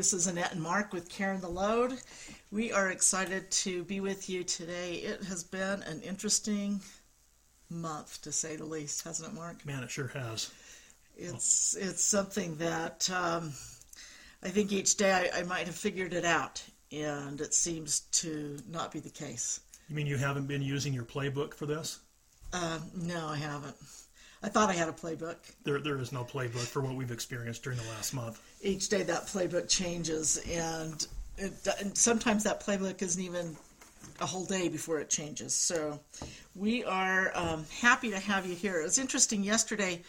This is Annette and Mark with Cairn the Load. We are excited to be with you today. It has been an interesting month, to say the least, hasn't it, Mark? Man, it sure has. It's it's something that um, I think each day I, I might have figured it out, and it seems to not be the case. You mean you haven't been using your playbook for this? Uh, no, I haven't. I thought I had a playbook. There, there is no playbook for what we've experienced during the last month. Each day that playbook changes, and, it, and sometimes that playbook isn't even a whole day before it changes. So we are um, happy to have you here. It was interesting yesterday.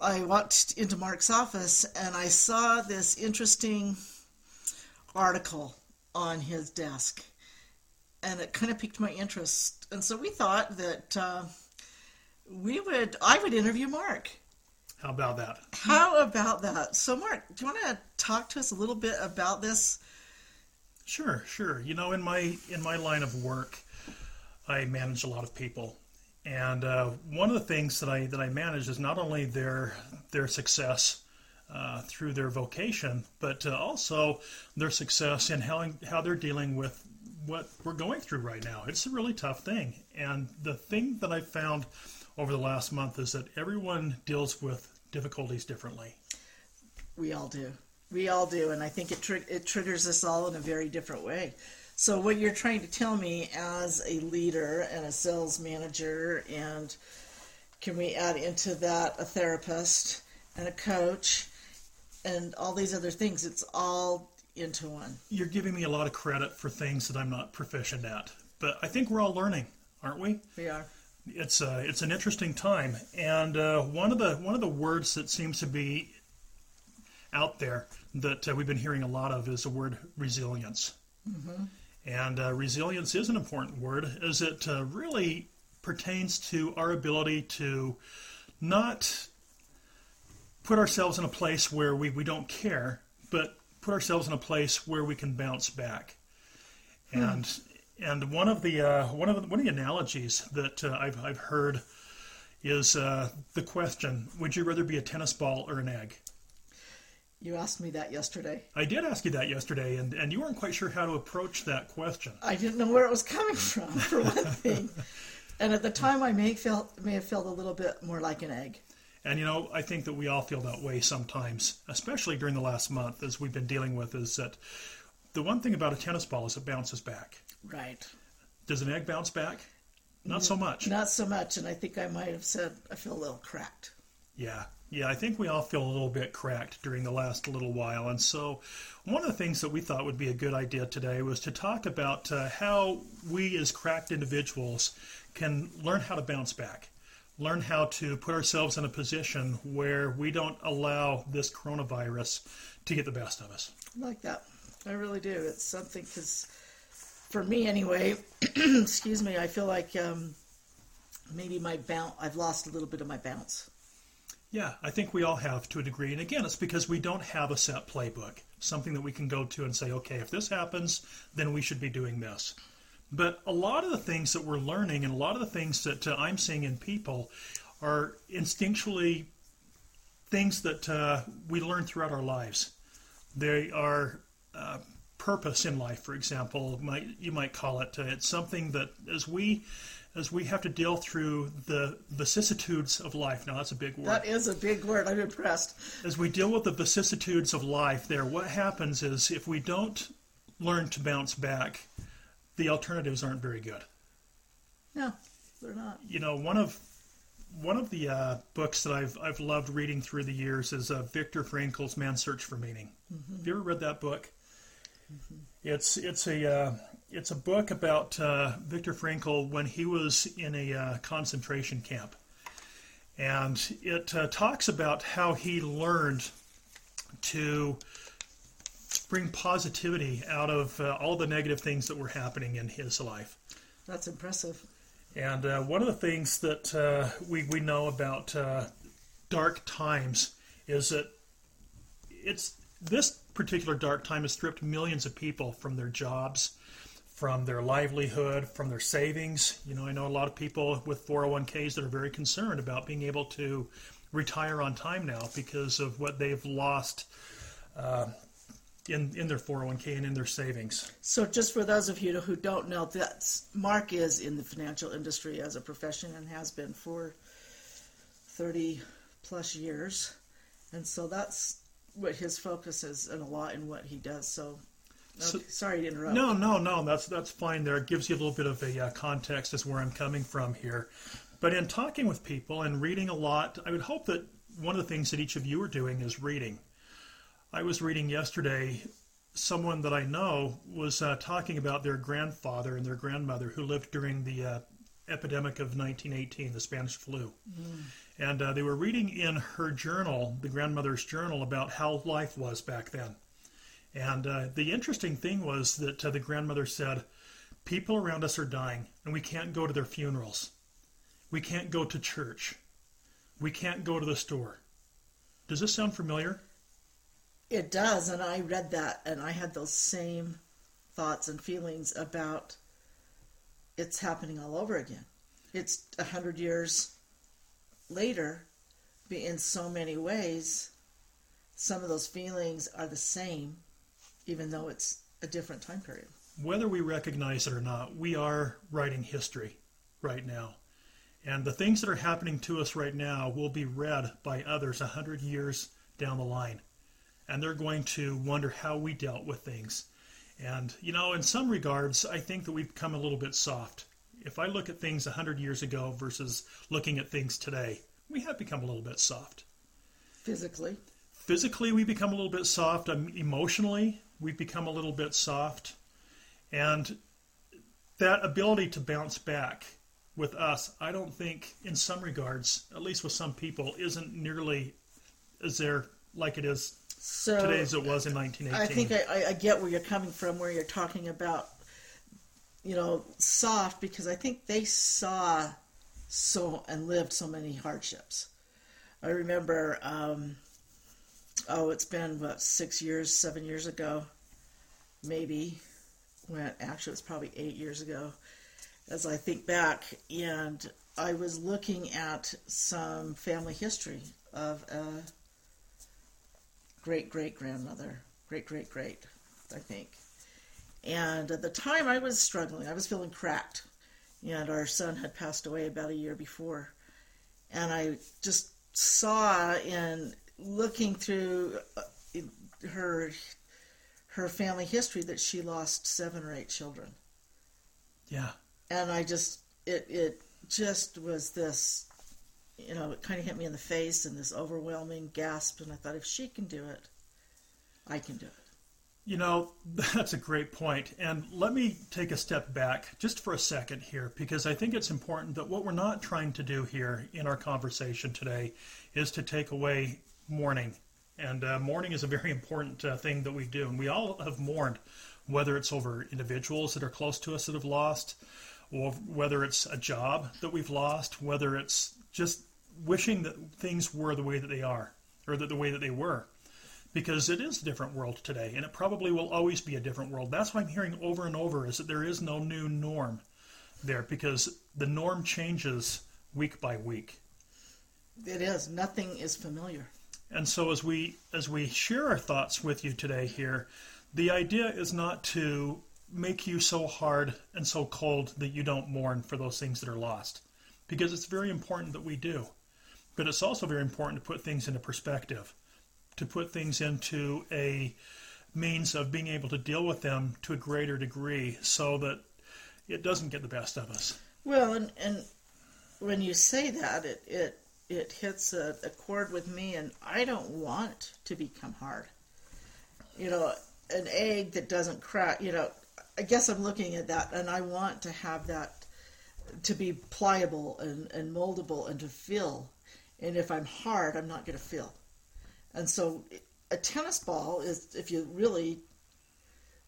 I walked into Mark's office and I saw this interesting article on his desk, and it kind of piqued my interest. And so we thought that. Uh, we would I would interview Mark. How about that? How about that? So Mark, do you want to talk to us a little bit about this? Sure, sure. You know, in my in my line of work, I manage a lot of people, and uh, one of the things that I that I manage is not only their their success uh, through their vocation, but uh, also their success in how how they're dealing with what we're going through right now. It's a really tough thing, and the thing that I found over the last month is that everyone deals with difficulties differently. We all do. We all do, and I think it tr- it triggers us all in a very different way. So, what you're trying to tell me as a leader and a sales manager, and can we add into that a therapist and a coach and all these other things? It's all into one. You're giving me a lot of credit for things that I'm not proficient at, but I think we're all learning, aren't we? We are it's uh, it's an interesting time, and uh, one of the one of the words that seems to be out there that uh, we've been hearing a lot of is the word resilience. Mm-hmm. And uh, resilience is an important word, as it uh, really pertains to our ability to not put ourselves in a place where we, we don't care, but put ourselves in a place where we can bounce back. Hmm. And and one of the uh, one of the, one of the analogies that uh, I've I've heard is uh, the question: Would you rather be a tennis ball or an egg? You asked me that yesterday. I did ask you that yesterday, and, and you weren't quite sure how to approach that question. I didn't know where it was coming from, for one thing. and at the time, I may felt may have felt a little bit more like an egg. And you know, I think that we all feel that way sometimes, especially during the last month, as we've been dealing with, is that the one thing about a tennis ball is it bounces back. Right. Does an egg bounce back? Not so much. Not so much, and I think I might have said I feel a little cracked. Yeah, yeah, I think we all feel a little bit cracked during the last little while. And so, one of the things that we thought would be a good idea today was to talk about uh, how we, as cracked individuals, can learn how to bounce back, learn how to put ourselves in a position where we don't allow this coronavirus to get the best of us. I like that. I really do. It's something because for me anyway, excuse me, I feel like um, maybe my bounce, I've lost a little bit of my bounce. Yeah, I think we all have to a degree. And again, it's because we don't have a set playbook, something that we can go to and say, okay, if this happens, then we should be doing this. But a lot of the things that we're learning and a lot of the things that uh, I'm seeing in people are instinctually things that uh, we learn throughout our lives. They are uh, purpose in life, for example, might you might call it. Uh, it's something that as we as we have to deal through the vicissitudes of life. Now that's a big word. That is a big word. I'm impressed. As we deal with the vicissitudes of life, there, what happens is if we don't learn to bounce back, the alternatives aren't very good. No, they're not. You know, one of one of the uh, books that I've I've loved reading through the years is uh, Viktor Frankl's Man's Search for Meaning. Mm-hmm. Have you ever read that book? Mm-hmm. It's it's a uh, it's a book about uh, Viktor Frankl when he was in a uh, concentration camp, and it uh, talks about how he learned to bring positivity out of uh, all the negative things that were happening in his life. That's impressive. And uh, one of the things that we we know about dark times is that it's this particular dark time has stripped millions of people from their jobs, from their livelihood, from their savings. You know, I know a lot of people with 401ks that are very concerned about being able to retire on time now because of what they've lost uh, in, in their 401k and in their savings. So, just for those of you who don't know, that Mark is in the financial industry as a profession and has been for thirty plus years, and so that's what his focus is, and a lot in what he does. So, So- sorry to interrupt. No, no, no. That's that's fine. There, it gives you a little bit of a uh, context as where I'm coming from here. But in talking with people and reading a lot, I would hope that one of the things that each of you are doing is reading. I was reading yesterday. Someone that I know was uh, talking about their grandfather and their grandmother who lived during the uh, epidemic of 1918, the Spanish flu. And uh, they were reading in her journal, the grandmother's journal, about how life was back then. And uh, the interesting thing was that uh, the grandmother said, People around us are dying, and we can't go to their funerals. We can't go to church. We can't go to the store. Does this sound familiar? It does, and I read that, and I had those same thoughts and feelings about it's happening all over again. It's a hundred years later, but in so many ways, some of those feelings are the same, even though it's a different time period. Whether we recognize it or not, we are writing history right now. And the things that are happening to us right now will be read by others a hundred years down the line. And they're going to wonder how we dealt with things. And, you know, in some regards, I think that we've become a little bit soft. If I look at things a hundred years ago versus looking at things today, we have become a little bit soft. Physically, Physically, we become a little bit soft. Um, emotionally, we've become a little bit soft. And that ability to bounce back with us, I don't think, in some regards, at least with some people, isn't nearly as there like it is so today as it was in 1918. I think I, I get where you're coming from, where you're talking about, you know, soft, because I think they saw so and lived so many hardships. I remember, um, oh, it's been what six years, seven years ago, maybe. When actually, it was probably eight years ago. As I think back, and I was looking at some family history of a great great grandmother, great great great, I think. And at the time, I was struggling. I was feeling cracked, and our son had passed away about a year before. And I just saw in looking through uh, her her family history that she lost seven or eight children yeah. and I just it it just was this you know it kind of hit me in the face and this overwhelming gasp and I thought if she can do it I can do it You know, that's a great point. And let me take a step back just for a second here, because I think it's important that what we're not trying to do here in our conversation today is to take away mourning. And uh, mourning is a very important uh, thing that we do. And we all have mourned, whether it's over individuals that are close to us that have lost, or whether it's a job that we've lost, whether it's just wishing that things were the way that they are, or that the way that they were because it is a different world today and it probably will always be a different world. That's what i'm hearing over and over is that there is no new norm there because the norm changes week by week. It is. Nothing is familiar. And so as we as we share our thoughts with you today here the idea is not to make you so hard and so cold that you don't mourn for those things that are lost because it's very important that we do. But it's also very important to put things into perspective to put things into a means of being able to deal with them to a greater degree so that it doesn't get the best of us. well and and when you say that it it it hits a, a chord with me and I don't want to become hard you know an egg that doesn't crack you know I guess I'm looking at that and I want to have that to be pliable and, and moldable and to fill. And if I'm hard, I'm not going to fill. And so a tennis ball is, if you really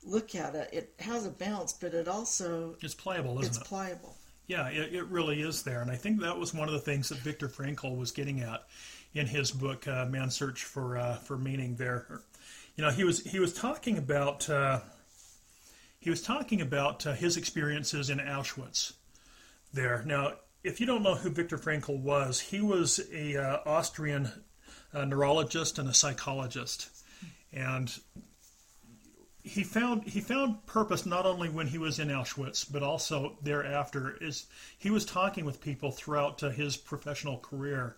look at it, it has a bounce, but it also It's pliable, isn't it's it? pliable. Yeah, it, it really is there. And I think that was one of the things that Viktor Frankl was getting at in his book, uh, Man's Search for, uh, for Meaning there. You know, he was, he was talking about, uh, he was talking about uh, his experiences in Auschwitz there. Now, if you don't know who Viktor Frankl was, he was a uh, Austrian uh, neurologist and a psychologist. And he found he found purpose not only when he was in Auschwitz, but also thereafter. Is he was talking with people throughout uh, his professional career,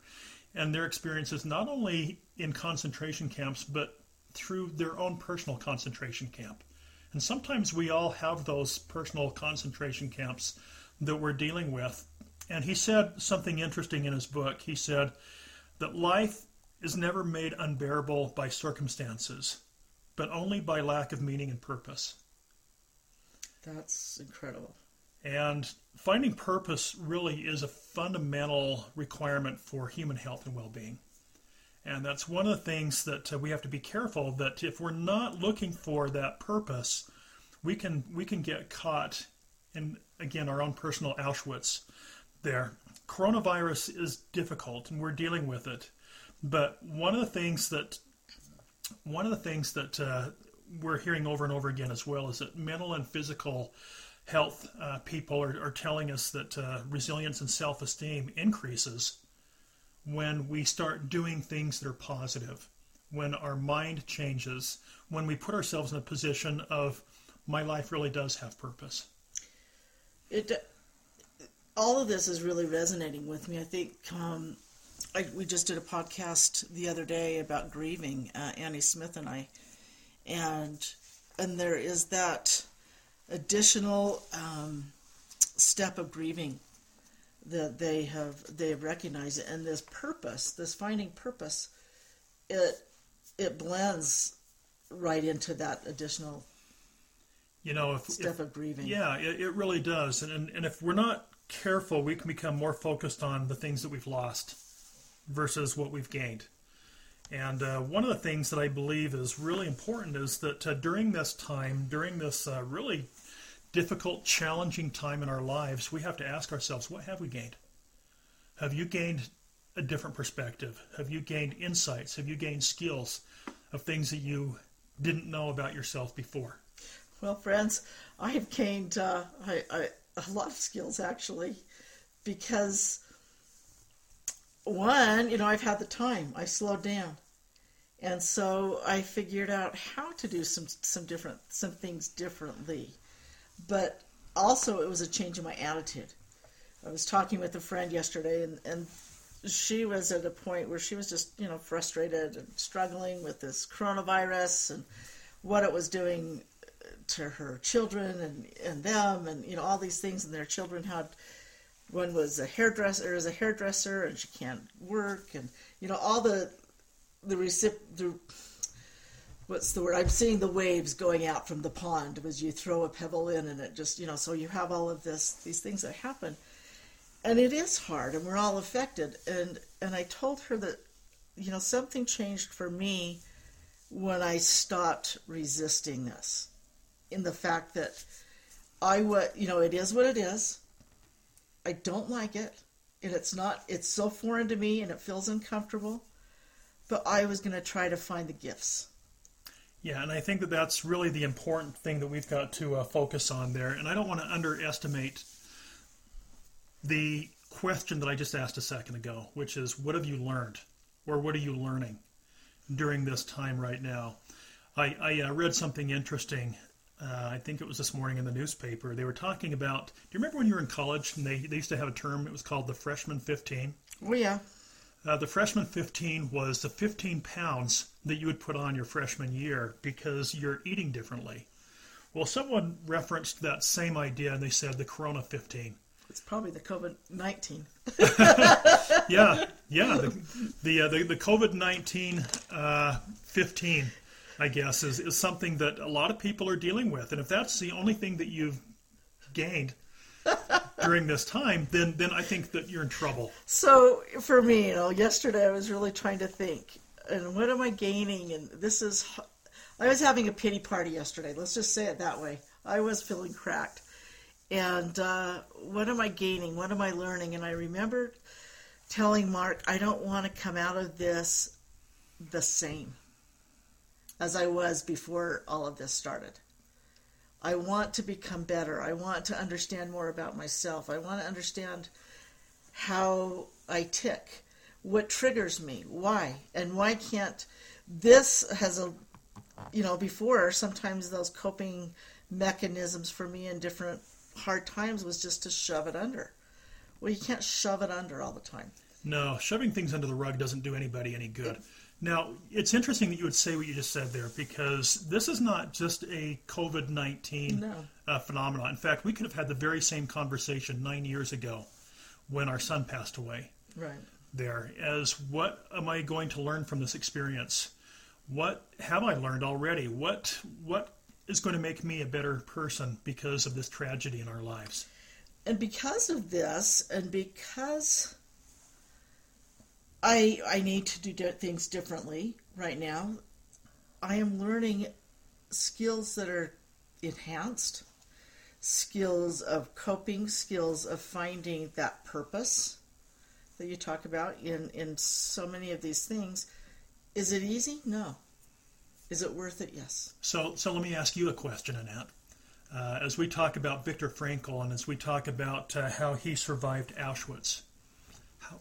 and their experiences not only in concentration camps, but through their own personal concentration camp. And sometimes we all have those personal concentration camps that we're dealing with. And he said something interesting in his book. He said that life is never made unbearable by circumstances but only by lack of meaning and purpose. That's incredible. And finding purpose really is a fundamental requirement for human health and well being. And that's one of the things that uh, we have to be careful that if we're not looking for that purpose, we can we can get caught in again our own personal Auschwitz there. Coronavirus is difficult and we're dealing with it. But one of the things that one of the things that uh, we're hearing over and over again as well is that mental and physical health uh, people are, are, telling us that uh, resilience and self esteem increases when we start doing things that are positive, when our mind changes, when we put ourselves in a position of, my life really does have purpose. It, all of this is really resonating with me. I think um, I, we just did a podcast the other day about grieving, uh, Annie Smith and I, and and there is that additional um, step of grieving that they have they have recognized. And this purpose, this finding purpose, it it blends right into that additional you know if, step if, of grieving. Yeah, it, it really does, and, and and if we're not careful, we can become more focused on the things that we've lost versus what we've gained. And uh, one of the things that I believe is really important is that uh, during this time, during this uh, really difficult, challenging time in our lives, we have to ask ourselves, what have we gained? Have you gained a different perspective? Have you gained insights? Have you gained skills of things that you didn't know about yourself before? Well, friends, I've gained uh, I, I, a lot of skills actually because one, you know, I've had the time. I slowed down. And so I figured out how to do some some different some things differently. But also it was a change in my attitude. I was talking with a friend yesterday and, and she was at a point where she was just, you know, frustrated and struggling with this coronavirus and what it was doing to her children and, and them and, you know, all these things and their children had one was a hairdresser is a hairdresser and she can't work and you know all the the recip the what's the word? I'm seeing the waves going out from the pond as you throw a pebble in and it just you know so you have all of this these things that happen. And it is hard and we're all affected. And and i told her that you know something changed for me when i stopped resisting this in the fact that i what you know it is what it is I don't like it, and it's not. It's so foreign to me, and it feels uncomfortable. But I was going to try to find the gifts. Yeah, and I think that that's really the important thing that we've got to uh, focus on there. And I don't want to underestimate the question that I just asked a second ago, which is, what have you learned, or what are you learning during this time right now? I, I uh, read something interesting uh, I think it was this morning in the newspaper. They were talking about. Do you remember when you were in college and they, they used to have a term? It was called the freshman 15. Oh yeah. Uh, the freshman 15 was the 15 pounds that you would put on your freshman year because you're eating differently. Well, someone referenced that same idea and they said the Corona 15. It's probably the COVID 19. yeah, yeah. The the uh, the, the COVID 19 uh, 15 I guess, is, is something that a lot of people are dealing with. And if that's the only thing that you've gained during this time, then then I think that you're in trouble. So for me, you know, yesterday I was really trying to think, and what am I gaining? And this is, I was having a pity party yesterday. Let's just say it that way. I was feeling cracked, and uh, what am I gaining? What am I learning? And I remembered telling Mark, I don't want to come out of this the same as I was before all of this started. I want to become better. I want to understand more about myself. I want to understand how I tick, what triggers me, why, and why can't this has a you know, before sometimes those coping mechanisms for me in different hard times was just to shove it under. Well, you can't shove it under all the time. No, shoving things under the rug doesn't do anybody any good. Now, it's interesting that you would say what you just said there because this is not just a COVID 19 No. uh, phenomenon. In fact, we could have had the very same conversation nine years ago when our son passed away. Right. There, as what am I going to learn from this experience? What have I learned already? What what is going to make me a better person because of this tragedy in our lives? and because of this, and because I I need to do things differently right now, I am learning skills that are enhanced, skills of coping, skills of finding that purpose that you talk about in in so many of these things. Is it easy? No. Is it worth it? Yes. So, so let me ask you a question, Annette. Uh, as we talk about Viktor Frankl and as we talk about uh, how he survived Auschwitz,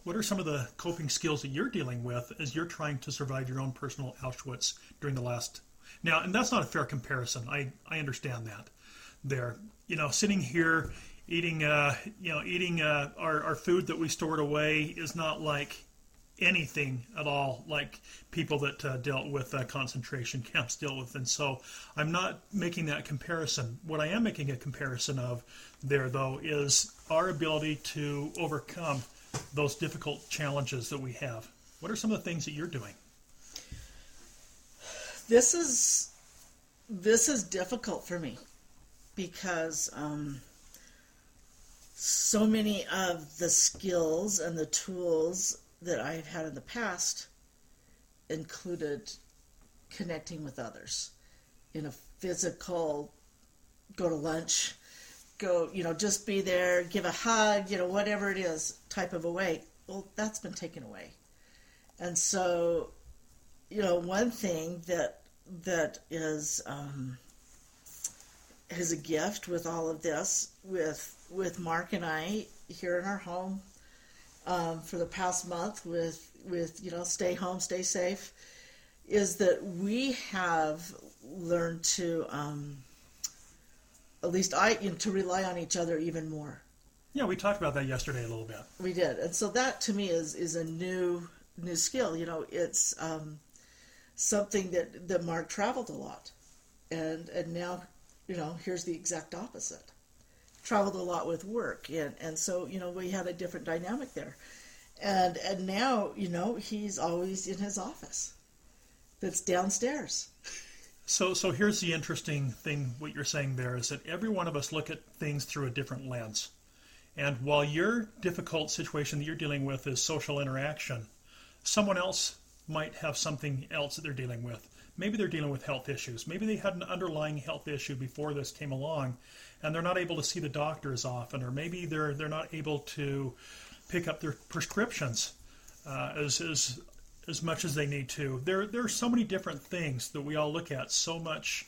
what are some of the coping skills that you're dealing with as you're trying to survive your own personal Auschwitz during the last? Now, and that's not a fair comparison. I, I understand that. There, you know, sitting here eating, uh, you know, eating uh, our, our food that we stored away is not like anything at all like people that uh, dealt with uh, concentration camps dealt with. And so I'm not making that comparison. What I am making a comparison of there, though, is our ability to overcome those difficult challenges that we have. What are some of the things that you're doing? this is this is difficult for me because um, so many of the skills and the tools that I've had in the past included connecting with others in a physical go to lunch go you know just be there give a hug you know whatever it is type of a way. Well that's been taken away. And so you know, one thing that that is um, is a gift with all of this, with with Mark and I here in our home um, for the past month, with with you know, stay home, stay safe, is that we have learned to um, at least I you know, to rely on each other even more. Yeah, we talked about that yesterday a little bit. We did, and so that to me is is a new new skill. You know, it's um, something that that Mark traveled a lot, and and now, you know, here's the exact opposite. Traveled a lot with work, and and so you know we had a different dynamic there, and and now you know he's always in his office, that's downstairs. So, so here's the interesting thing. What you're saying there is that every one of us look at things through a different lens. And while your difficult situation that you're dealing with is social interaction, someone else might have something else that they're dealing with. Maybe they're dealing with health issues. Maybe they had an underlying health issue before this came along, and they're not able to see the doctor as often, or maybe they're they're not able to pick up their prescriptions uh, as as as much as they need to. There there are so many different things that we all look at, so much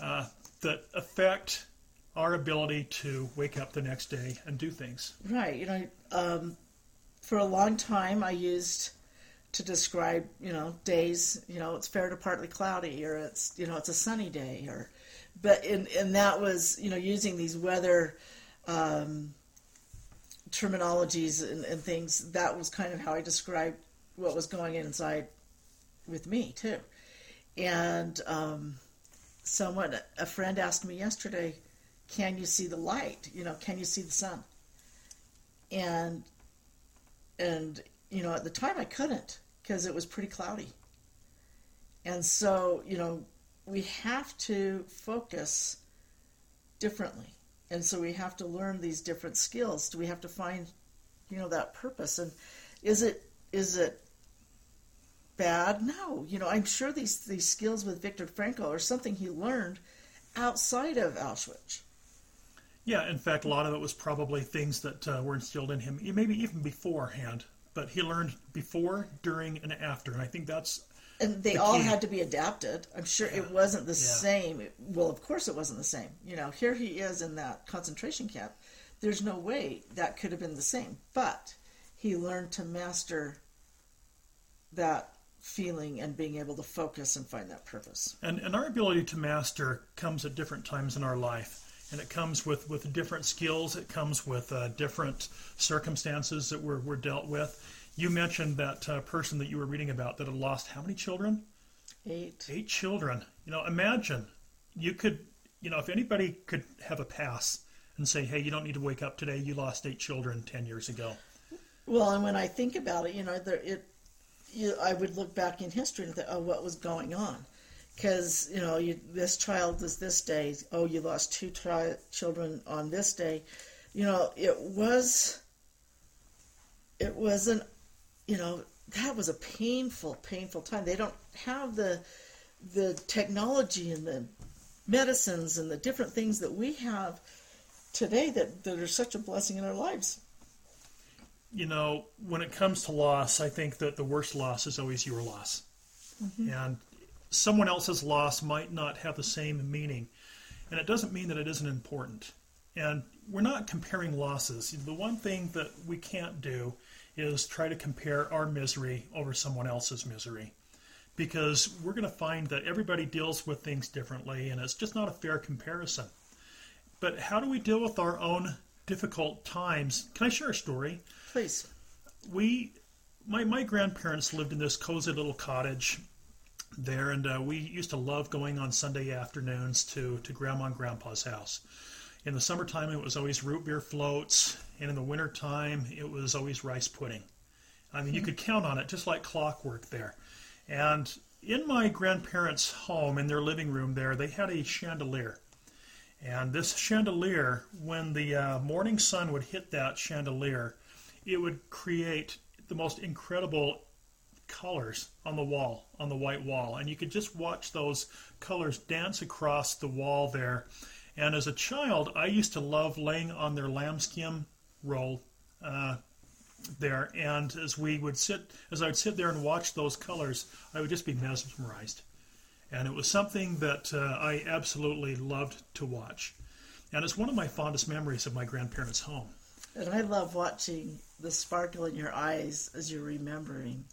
uh, that affect our ability to wake up the next day and do things. Right. You know, um, for a long time I used to describe, you know, days, you know, it's fair to partly cloudy or it's, you know, it's a sunny day or, but, and, and that was, you know, using these weather um, terminologies and, and things, that was kind of how I described what was going inside with me too. And um, someone, a friend asked me yesterday, can you see the light? You know, can you see the sun? And and you know, at the time I couldn't because it was pretty cloudy. And so, you know, we have to focus differently. And so we have to learn these different skills. Do we have to find, you know, that purpose? And is it is it bad? No. You know, I'm sure these these skills with Viktor Frankl are something he learned outside of Auschwitz. Yeah, in fact, a lot of it was probably things that uh, were instilled in him, maybe even beforehand. But he learned before, during, and after, and I think that's and they the all had to be adapted. I'm sure it wasn't the same. Well, of course it wasn't the same. You know, here he is in that concentration camp. There's no way that could have been the same. But he learned to master that feeling and being able to focus and find that purpose. And, and our ability to master comes at different times in our life. And it comes with, with different skills, it comes with uh, different circumstances that we're, we're dealt with. You mentioned that uh, person that you were reading about that had lost how many children? Eight. Eight children. You know, imagine you could, you know, if anybody could have a pass and say, hey, you don't need to wake up today, you lost eight children 10 years ago. Well, and when I think about it, you know, there, it, you, I would look back in history and think, oh, what was going on? Because you know, you, this child is this day. Oh, you lost two tri- children on this day. You know, it was. It wasn't. You know, that was a painful, painful time. They don't have the the technology and the medicines and the different things that we have today that, that are such a blessing in our lives. You know, when it comes to loss, I think that the worst loss is always your loss. Mm-hmm. And someone else's loss might not have the same meaning. And it doesn't mean that it isn't important. And we're not comparing losses. The one thing that we can't do is try to compare our misery over someone else's misery. Because we're going to find that everybody deals with things differently, and it's just not a fair comparison. But how do we deal with our own difficult times? Can I share a story? Please. We, my, my grandparents lived in this cozy little cottage there, and uh, we used to love going on Sunday afternoons to, to Grandma and Grandpa's house. In the summertime, it was always root beer floats, and in the wintertime, it was always rice pudding. I mean, you could count on it just like clockwork there. And in my grandparents' home, in their living room there, they had a chandelier. And this chandelier, when the uh, morning sun would hit that chandelier, it would create the most incredible colors on the wall, on the white wall. And you could just watch those colors dance across the wall there. And as a child, I used to love laying on their lambskin roll uh, there. And as we would sit, as I would sit there and watch those colors, I would just be mesmerized. And it was something that uh, I absolutely loved to watch. And it's one of my fondest memories of my grandparents' home. And I love watching the sparkle in your eyes as you're remembering.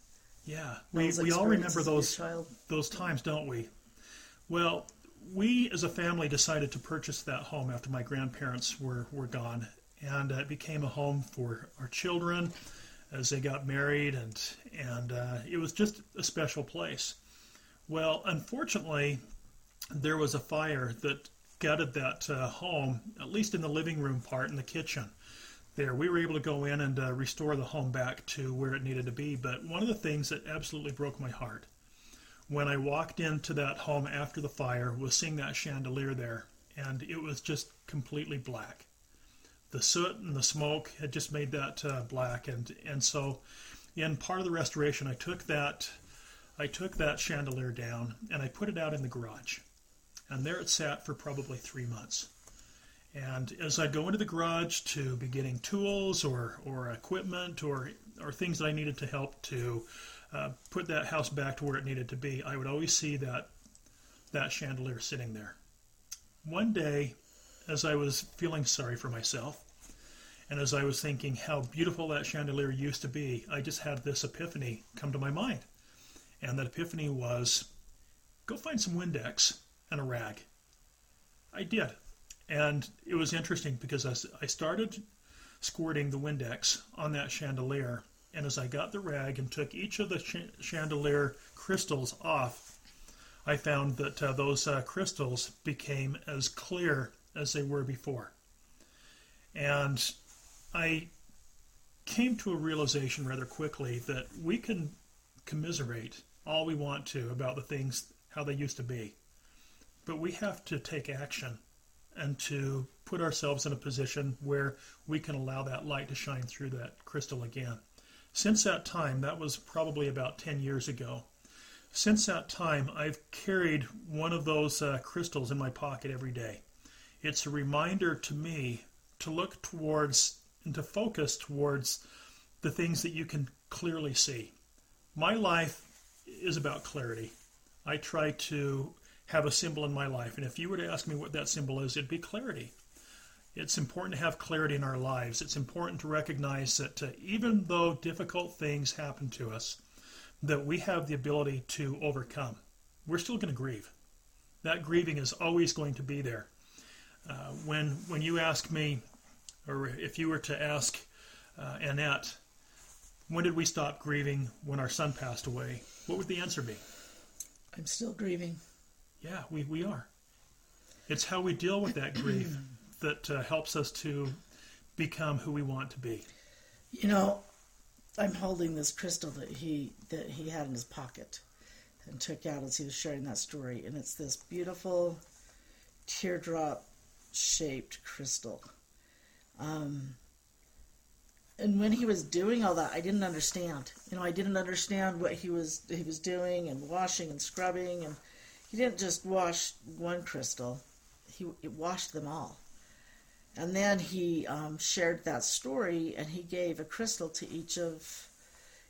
Yeah, we, we all remember those those times, don't we? Well, we as a family decided to purchase that home after my grandparents were, were gone, and uh, it became a home for our children as they got married, and and uh, it was just a special place. Well, unfortunately, there was a fire that gutted that uh, home, at least in the living room part in the kitchen there. We were able to go in and uh, restore the home back to where it needed to be. But one of the things that absolutely broke my heart when I walked into that home after the fire was seeing that chandelier there, and it was just completely black. The soot and the smoke had just made that uh, black, and and so in part of the restoration, I took that I took that chandelier down and I put it out in the garage, and there it sat for probably three months and as I go into the garage to be getting tools or, or equipment or, or things that I needed to help to uh, put that house back to where it needed to be, I would always see that, that chandelier sitting there. One day, as I was feeling sorry for myself, and as I was thinking how beautiful that chandelier used to be, I just had this epiphany come to my mind. And that epiphany was go find some Windex and a rag. I did. And it was interesting because I started squirting the Windex on that chandelier, and as I got the rag and took each of the chandelier crystals off, I found that uh, those uh, crystals became as clear as they were before. And I came to a realization rather quickly that we can commiserate all we want to about the things how they used to be, but we have to take action and to put ourselves in a position where we can allow that light to shine through that crystal again. Since that time, that was probably about 10 years ago. Since that time, I've carried one of those uh, crystals in my pocket every day. It's a reminder to me to look towards and to focus towards the things that you can clearly see. My life is about clarity. I try to have a symbol in my life. And if you were to ask me what that symbol is, it'd be clarity. It's important to have clarity in our lives. It's important to recognize that uh, even though difficult things happen to us, that we have the ability to overcome. We're still going to grieve. That grieving is always going to be there. Uh, when when you ask me, or if you were to ask uh, Annette, when did we stop grieving when our son passed away? What would the answer be? I'm still grieving. Yeah, we, we are. It's how we deal with that grief that uh, helps us to become who we want to be. You know, I'm holding this crystal that he that he had in his pocket and took out as he was sharing that story, and it's this beautiful teardrop shaped crystal. Um, and when he was doing all that, I didn't understand. You know, I didn't understand what he was he was doing and washing and scrubbing, and he didn't just wash one crystal; he, he washed them all. And then he um, shared that story, and he gave a crystal to each of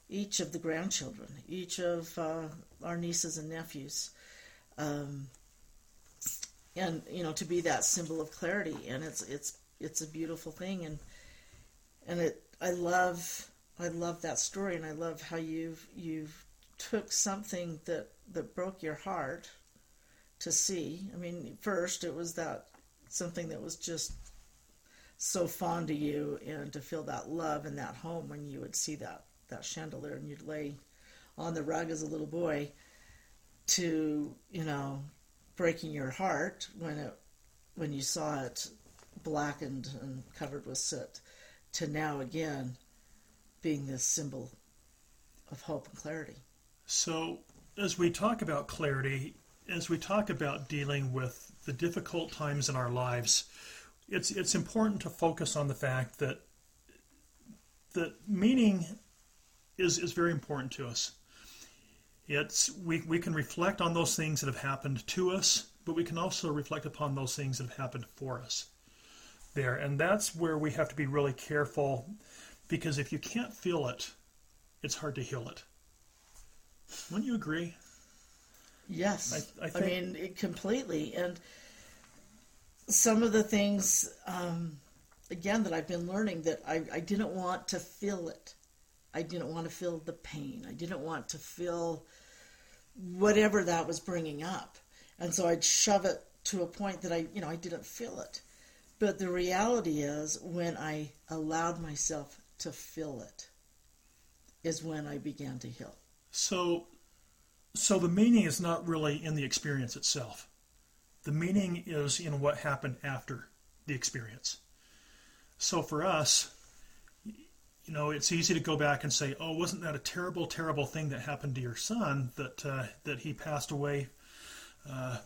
each of the grandchildren, each of uh, our nieces and nephews, um, and you know, to be that symbol of clarity. And it's it's it's a beautiful thing, and and it I love I love that story, and I love how you've you've took something that that broke your heart to see. I mean, first it was that something that was just so fond of you, and to feel that love in that home when you would see that that chandelier and you'd lay on the rug as a little boy, to you know breaking your heart when it when you saw it blackened and covered with soot to now again being this symbol of hope and clarity. So, as we talk about clarity, as we talk about dealing with the difficult times in our lives, it's it's important to focus on the fact that that meaning is is very important to us. It's we, we can reflect on those things that have happened to us, but we can also reflect upon those things that have happened for us there. And that's where we have to be really careful because if you can't feel it, it's hard to heal it. Wouldn't you agree? Yes. I- I I, mean, it completely. And some of the things, um, again, that I've been learning that I, I didn't want to feel it. I didn't want to feel the pain. I didn't want to feel whatever that was bringing up. And so I'd shove it to a point that I, you know, I didn't feel it. But the reality is, when I allowed myself to feel it, is when I began to heal. So, so the meaning is not really in the experience itself. The meaning is in what happened after the experience. So for us, you know, it's easy to go back and say, "Oh, wasn't that a terrible, terrible thing that happened to your son? That uh, that he passed away, uh,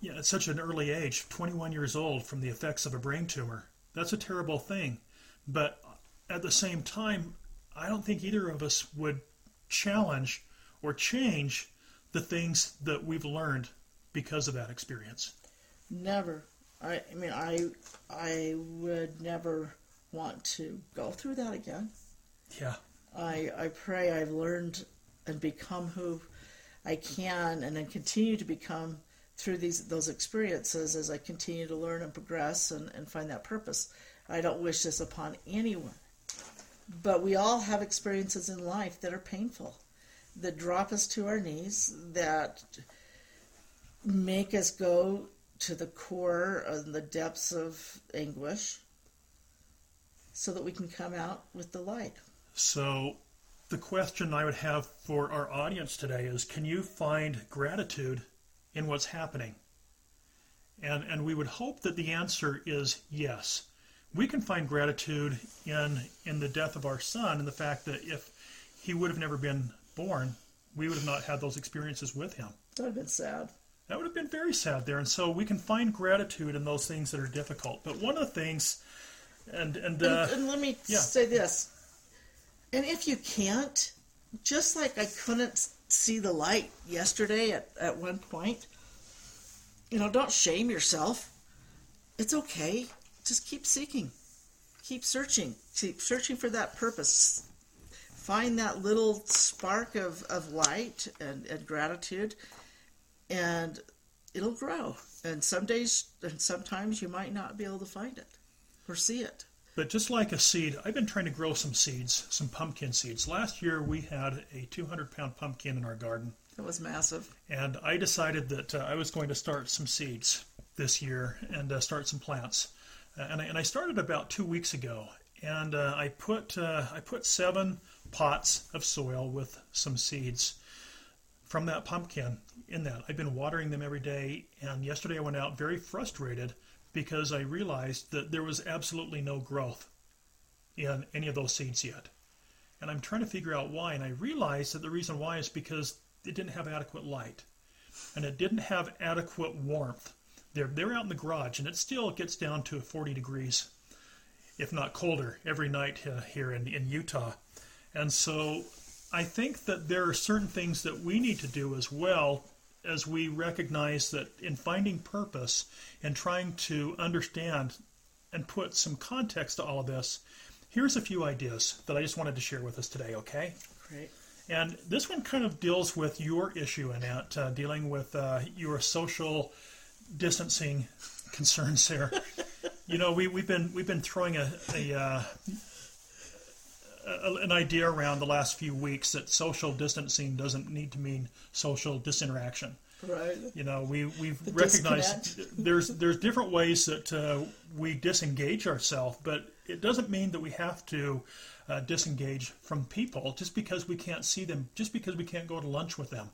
yeah, at such an early age, 21 years old, from the effects of a brain tumor. That's a terrible thing." But at the same time, I don't think either of us would challenge or change the things that we've learned because of that experience. Never. I, I mean, I, I would never want to go through that again. Yeah. I, I pray I've learned and become who I can, and then continue to become through these those experiences as I continue to learn and progress and, and find that purpose. I don't wish this upon anyone, but we all have experiences in life that are painful, that drop us to our knees, that make us go to the core and the depths of anguish, so that we can come out with the light. So, the question I would have for our audience today is can you find gratitude in what's happening? And, and we would hope that the answer is yes. We can find gratitude in, in the death of our son and the fact that if he would have never been born, we would have not had those experiences with him. That would have been sad. That would have been very sad there. And so we can find gratitude in those things that are difficult. But one of the things, and, and, uh, and, and let me yeah. say this. And if you can't, just like I couldn't see the light yesterday at, at one point, you know, don't shame yourself. It's okay. Just keep seeking. Keep searching. Keep searching for that purpose. Find that little spark of, of light and, and gratitude, and it'll grow. And some days and sometimes you might not be able to find it or see it. But just like a seed, I've been trying to grow some seeds, some pumpkin seeds. Last year we had a 200 pound pumpkin in our garden, It was massive. and I decided that uh, I was going to start some seeds this year and uh, start some plants. Uh, and, I, and I started about two weeks ago, and uh, I put uh, I put seven pots of soil with some seeds from that pumpkin in that. I've been watering them every day, and yesterday I went out very frustrated because I realized that there was absolutely no growth in any of those seeds yet. And I'm trying to figure out why, and I realized that the reason why is because it didn't have adequate light and it didn't have adequate warmth. They're, they're out in the garage, and it still gets down to 40 degrees, if not colder, every night uh, here in, in Utah. And so I think that there are certain things that we need to do as well as we recognize that in finding purpose and trying to understand and put some context to all of this, here's a few ideas that I just wanted to share with us today, okay? Great. And this one kind of deals with your issue, Annette, uh, dealing with uh, your social distancing concerns there. you know, we, we've been we've been throwing a, a, uh, a an idea around the last few weeks that social distancing doesn't need to mean social disinteraction. Right. You know, we we've The recognized there's there's different ways that uh, we disengage ourselves, but it doesn't mean that we have to uh, disengage from people just because we can't see them, just because we can't go to lunch with them.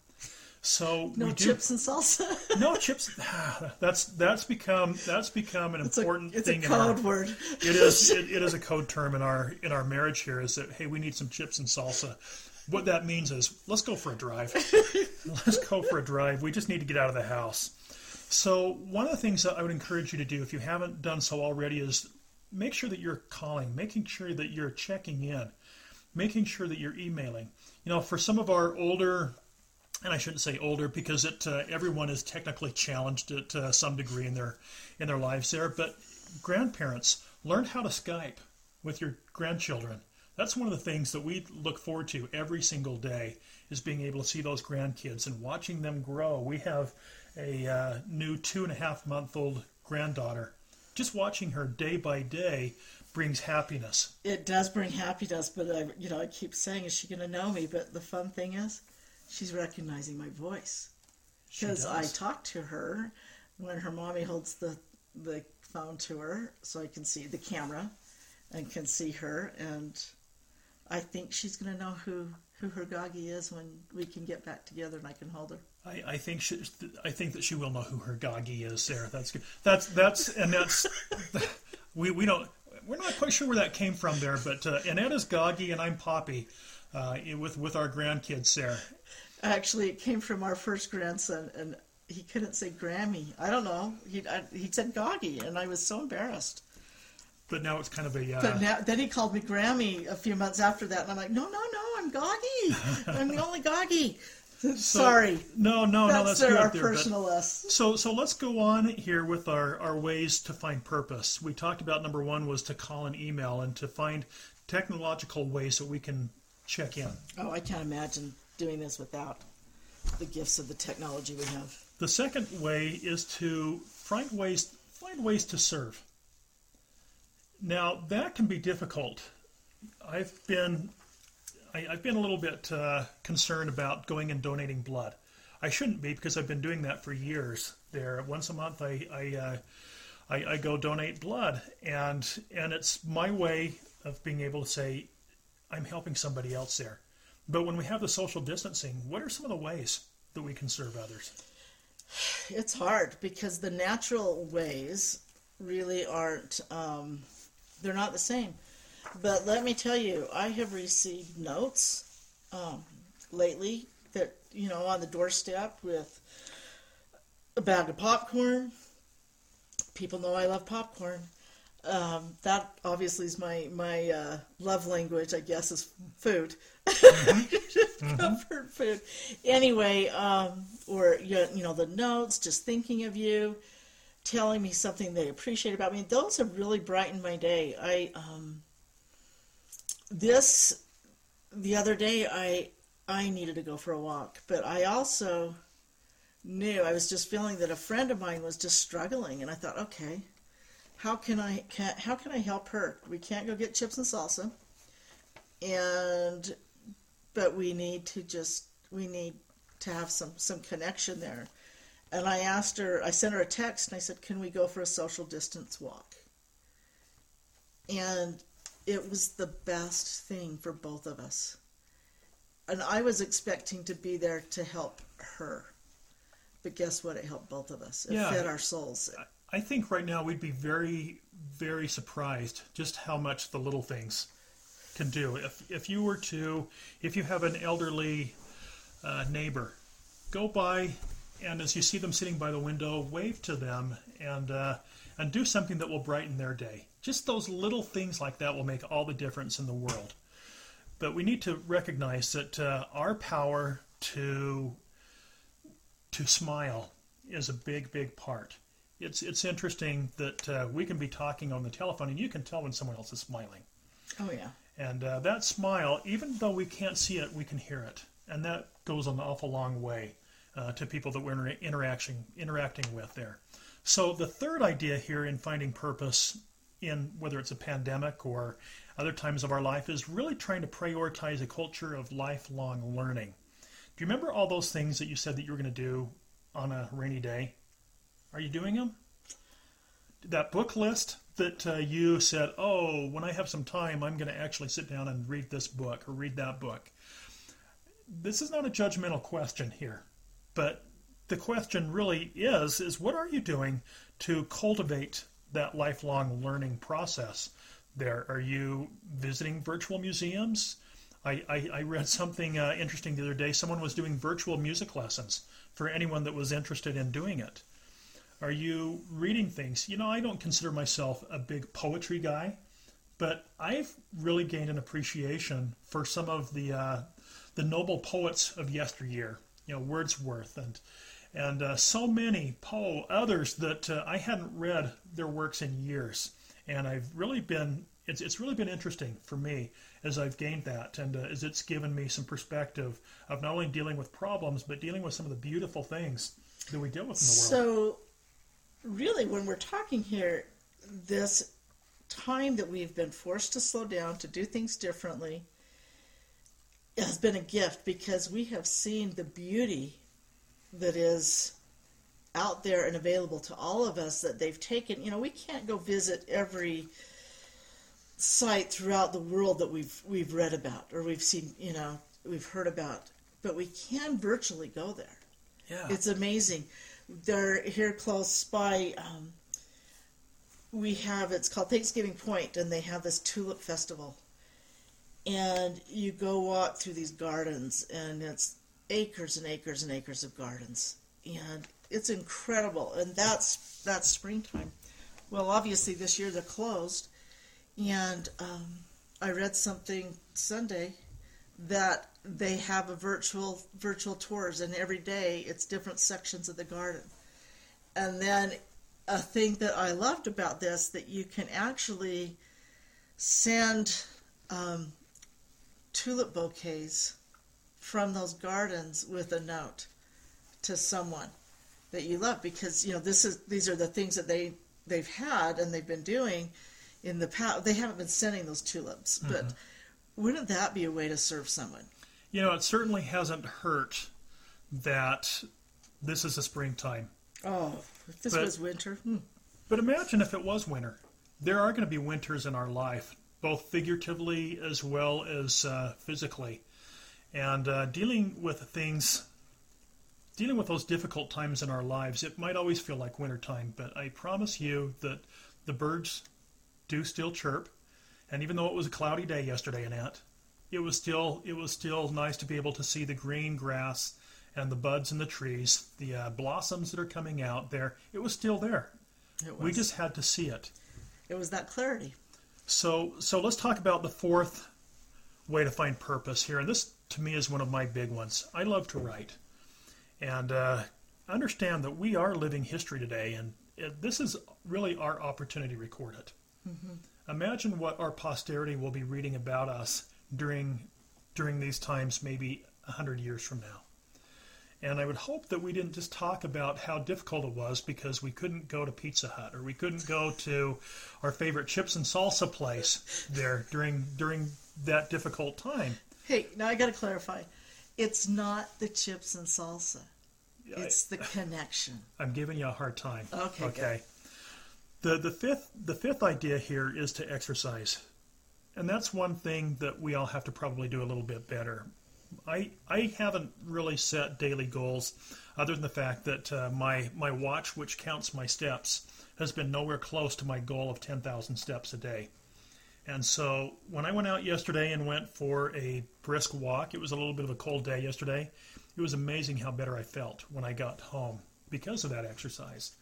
So No do chips and salsa. no chips. Ah, that's that's become that's become an It's a, important it's a thing in our code word. it is it, it is a code term in our in our marriage here is that hey we need some chips and salsa what that means is let's go for a drive let's go for a drive we just need to get out of the house so one of the things that i would encourage you to do if you haven't done so already is make sure that you're calling making sure that you're checking in making sure that you're emailing you know for some of our older and I shouldn't say older because it uh, everyone is technically challenged at uh, some degree in their in their lives there. But grandparents learn how to Skype with your grandchildren. That's one of the things that we look forward to every single day is being able to see those grandkids and watching them grow. We have a uh, new two and a half month old granddaughter. Just watching her day by day brings happiness. It does bring happiness, but I, you know, I keep saying, is she going to know me? But the fun thing is, she's recognizing my voice because I talk to her when her mommy holds the the phone to her, so I can see the camera and can see her, and I think she's going to know who who her Gagi is when we can get back together and I can hold her. I, I think she, I think that she will know who her Gagi is. Sarah. that's good. That's that's and that's we we don't we're not quite sure where that came from there, but uh, Annette is Gagi and I'm Poppy, uh, with with our grandkids there. Actually, it came from our first grandson, and he couldn't say Grammy. I don't know. He I, he said Goggy, and I was so embarrassed. But now it's kind of a uh, But now, then he called me Grammy a few months after that, and I'm like, no, no, no, I'm Goggy. I'm the only Goggy. Sorry, no no no that's that's their, good our there. but- personal us. So, so let's go on here with our, our ways to find purpose. We talked about number one was to call an email and to find technological ways that we can check in. Oh, I can't imagine doing this without the gifts of the technology we have. The second way is to find ways find ways to serve. Now that can be difficult. I've been I, I've been a little bit uh, concerned about going and donating blood. I shouldn't be because I've been doing that for years. There, once a month, I I, uh, I I go donate blood, and and it's my way of being able to say I'm helping somebody else there. But when we have the social distancing, what are some of the ways that we can serve others? It's hard because the natural ways really aren't, um, they're not the same. But let me tell you, I have received notes um, lately that, you know, on the doorstep with a bag of popcorn. People know I love popcorn. Um, that obviously is my my uh, love language, I guess, is food, comfort food. Anyway, um, or you you know the notes, just thinking of you, telling me something they appreciate about me. Those have really brightened my day. I um, this the other day I I needed to go for a walk, but I also knew I was just feeling that a friend of mine was just struggling, and I thought, okay, how can I can how can I help her? We can't go get chips and salsa, and but we need to just we need to have some some connection there. And I asked her, I sent her a text, and I said, "Can we go for a social distance walk?" And it was the best thing for both of us. And I was expecting to be there to help her. But guess what? It helped both of us. It Yeah. fed our souls. I think right now we'd be very, very surprised just how much the little things can do. If if you were to, if you have an elderly uh, neighbor, go by and as you see them sitting by the window, wave to them and uh, and do something that will brighten their day. Just those little things like that will make all the difference in the world. But we need to recognize that uh, our power to to smile is a big, big part. It's it's interesting that uh, we can be talking on the telephone and you can tell when someone else is smiling. Oh yeah. And uh, that smile, even though we can't see it, we can hear it, and that goes an awful long way uh, to people that we're inter- interaction interacting with there. So the third idea here in finding purpose in whether it's a pandemic or other times of our life is really trying to prioritize a culture of lifelong learning. Do you remember all those things that you said that you were going to do on a rainy day? Are you doing them? That book list that uh, you said, oh, when I have some time, I'm going to actually sit down and read this book or read that book. This is not a judgmental question here, but the question really is is what are you doing to cultivate that lifelong learning process there are you visiting virtual museums i, I, I read something uh, interesting the other day someone was doing virtual music lessons for anyone that was interested in doing it are you reading things you know i don't consider myself a big poetry guy but i've really gained an appreciation for some of the uh, the noble poets of yesteryear you know wordsworth and and uh, so many Poe, others that uh, I hadn't read their works in years, and I've really been it's it's really been interesting for me as I've gained that, and uh, as it's given me some perspective of not only dealing with problems but dealing with some of the beautiful things that we deal with in the world. So, really, when we're talking here, this time that we've been forced to slow down, to do things differently, has been a gift because we have seen the beauty that is out there and available to all of us that they've taken. You know, we can't go visit every site throughout the world that we've we've read about or we've seen, you know, we've heard about, but we can virtually go there. yeah, It's amazing. They're here close by. Um, we have it's called Thanksgiving Point, and they have this tulip festival. And you go walk through these gardens, and it's acres and acres and acres of gardens, and it's incredible. And that's that's springtime. Well, obviously this year they're closed, and um, I read something Sunday that they have a virtual virtual tours and every day it's different sections of the garden. And then a thing that i loved about this that you can actually send um, tulip bouquets from those gardens with a note to someone that you love because you know this is these are the things that they they've had and they've been doing in the past. They haven't been sending those tulips but wouldn't that be a way to serve someone you know, it certainly hasn't hurt that this is a springtime. Oh, if this But- was winter, hmm. But imagine if it was winter. There are going to be winters in our life, both figuratively as well as uh, physically. And uh, dealing with things, dealing with those difficult times in our lives, it might always feel like wintertime, but I promise you that the birds do still chirp. And even though it was a cloudy day yesterday, Annette, it was still it was still nice to be able to see the green grass and the buds in the trees, the uh, blossoms that are coming out there. It was still there. was. We just had to see it. it was that clarity. So, so let's talk about the fourth way to find purpose here. And this, to me, is one of my big ones. I love to write, and uh, understand that we are living history today, and it, this is really our opportunity to record it. Imagine what our posterity will be reading about us during during these times, maybe a hundred years from now. And I would hope that we didn't just talk about how difficult it was because we couldn't go to Pizza Hut or we couldn't go to our favorite chips and salsa place there during during that difficult time. Hey, now I got to clarify. It's not the chips and salsa. It's the connection. I'm giving you a hard time. Okay, Okay. The the fifth the fifth idea here is to exercise. And that's one thing that we all have to probably do a little bit better. I I haven't really set daily goals other than the fact that uh, my my watch which counts my steps has been nowhere close to my goal of 10,000 steps a day. And so when I went out yesterday and went for a brisk walk, it was a little bit of a cold day yesterday. It was amazing how better I felt when I got home because of that exercise.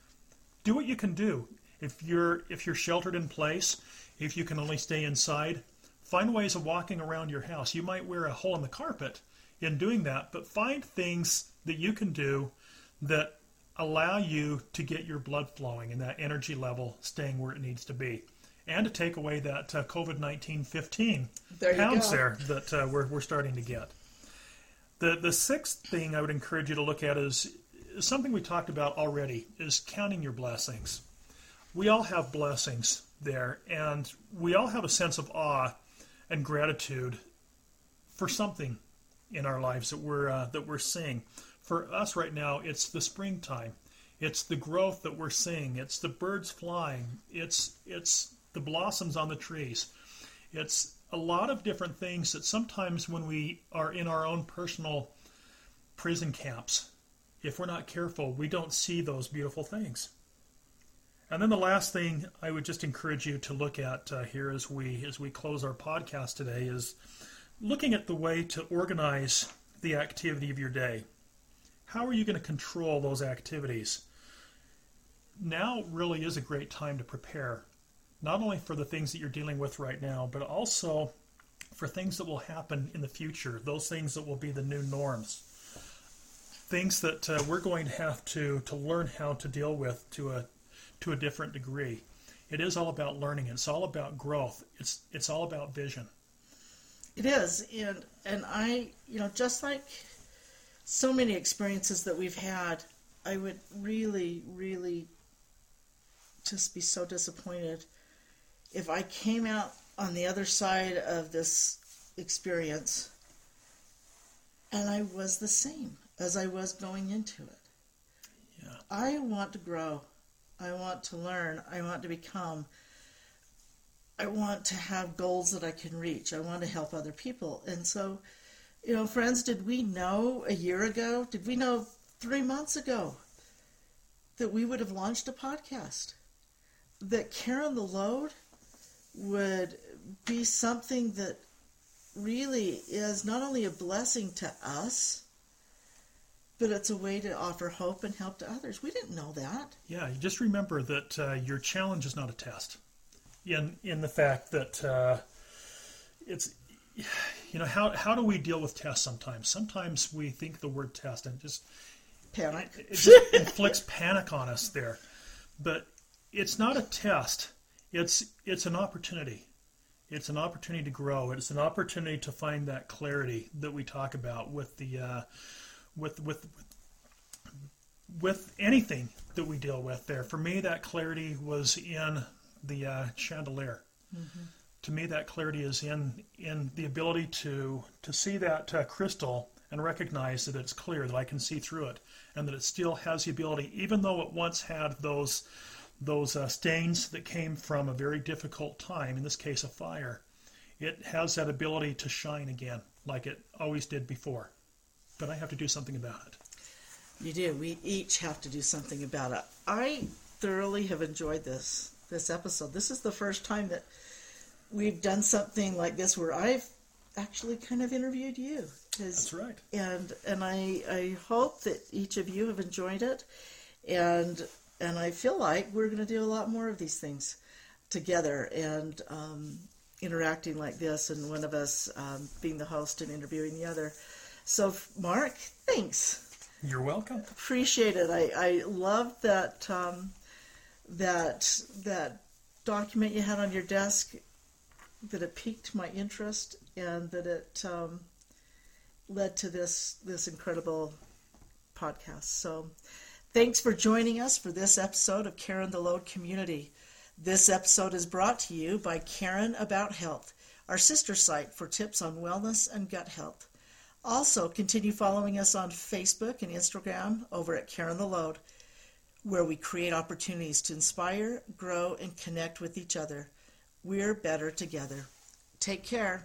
Do what you can do. If you're if you're sheltered in place, if you can only stay inside, find ways of walking around your house. You might wear a hole in the carpet in doing that, but find things that you can do that allow you to get your blood flowing and that energy level staying where it needs to be and to take away that uh, COVID 19 15 There pounds there that uh, we're, we're starting to get. The, the sixth thing I would encourage you to look at is, is something we talked about already is counting your blessings. We all have blessings there, and we all have a sense of awe and gratitude for something in our lives that we're uh, that we're seeing. For us right now, it's the springtime. It's the growth that we're seeing. It's the birds flying. It's it's the blossoms on the trees. It's a lot of different things that sometimes when we are in our own personal prison camps, if we're not careful, we don't see those beautiful things. And then the last thing I would just encourage you to look at uh, here as we as we close our podcast today is looking at the way to organize the activity of your day. How are you going to control those activities? Now really is a great time to prepare, not only for the things that you're dealing with right now, but also for things that will happen in the future, those things that will be the new norms, things that uh, we're going to have to, to learn how to deal with to a, to a different degree. It is all about learning. It's all about growth. It's, it's all about vision. It is, and and I, you know, just like so many experiences that we've had, I would really, really just be so disappointed if I came out on the other side of this experience and I was the same as I was going into it. Yeah. I want to grow. I want to learn. I want to become. I want to have goals that I can reach. I want to help other people. And so, you know, friends, did we know a year ago? Did we know three months ago that we would have launched a podcast? That Cairn the Load would be something that really is not only a blessing to us, but it's a way to offer hope and help to others. We didn't know that. Yeah, just remember that uh, your challenge is not a test. In in the fact that uh, it's you know how how do we deal with tests sometimes? Sometimes we think the word test and just Panic. it just inflicts panic on us there. But it's not a test. It's it's an opportunity. It's an opportunity to grow. It's an opportunity to find that clarity that we talk about with the uh, with with with anything that we deal with there. For me, that clarity was in the uh, chandelier. To me, that clarity is in in the ability to to see that uh, crystal and recognize that it's clear, that I can see through it, and that it still has the ability, even though it once had those those uh, stains that came from a very difficult time, in this case, a fire. It has that ability to shine again, like it always did before. But I have to do something about it. You do. We each have to do something about it. I thoroughly have enjoyed this this episode. This is the first time that we've done something like this where I've actually kind of interviewed you. That's right. And and I I hope that each of you have enjoyed it, and and I feel like we're going to do a lot more of these things together and um, interacting like this, and one of us um, being the host and interviewing the other. So, Mark, thanks You're welcome. appreciate it. I, I love that um, that that document you had on your desk. That it piqued my interest and that it um, led to this this incredible podcast. So thanks for joining us for this episode of Cairn the Load Community. This episode is brought to you by Cairn About Health, our sister site for tips on wellness and gut health. Also, continue following us on Facebook and Instagram over at Cairn the Load, where we create opportunities to inspire, grow, and connect with each other. We're better together. Take care.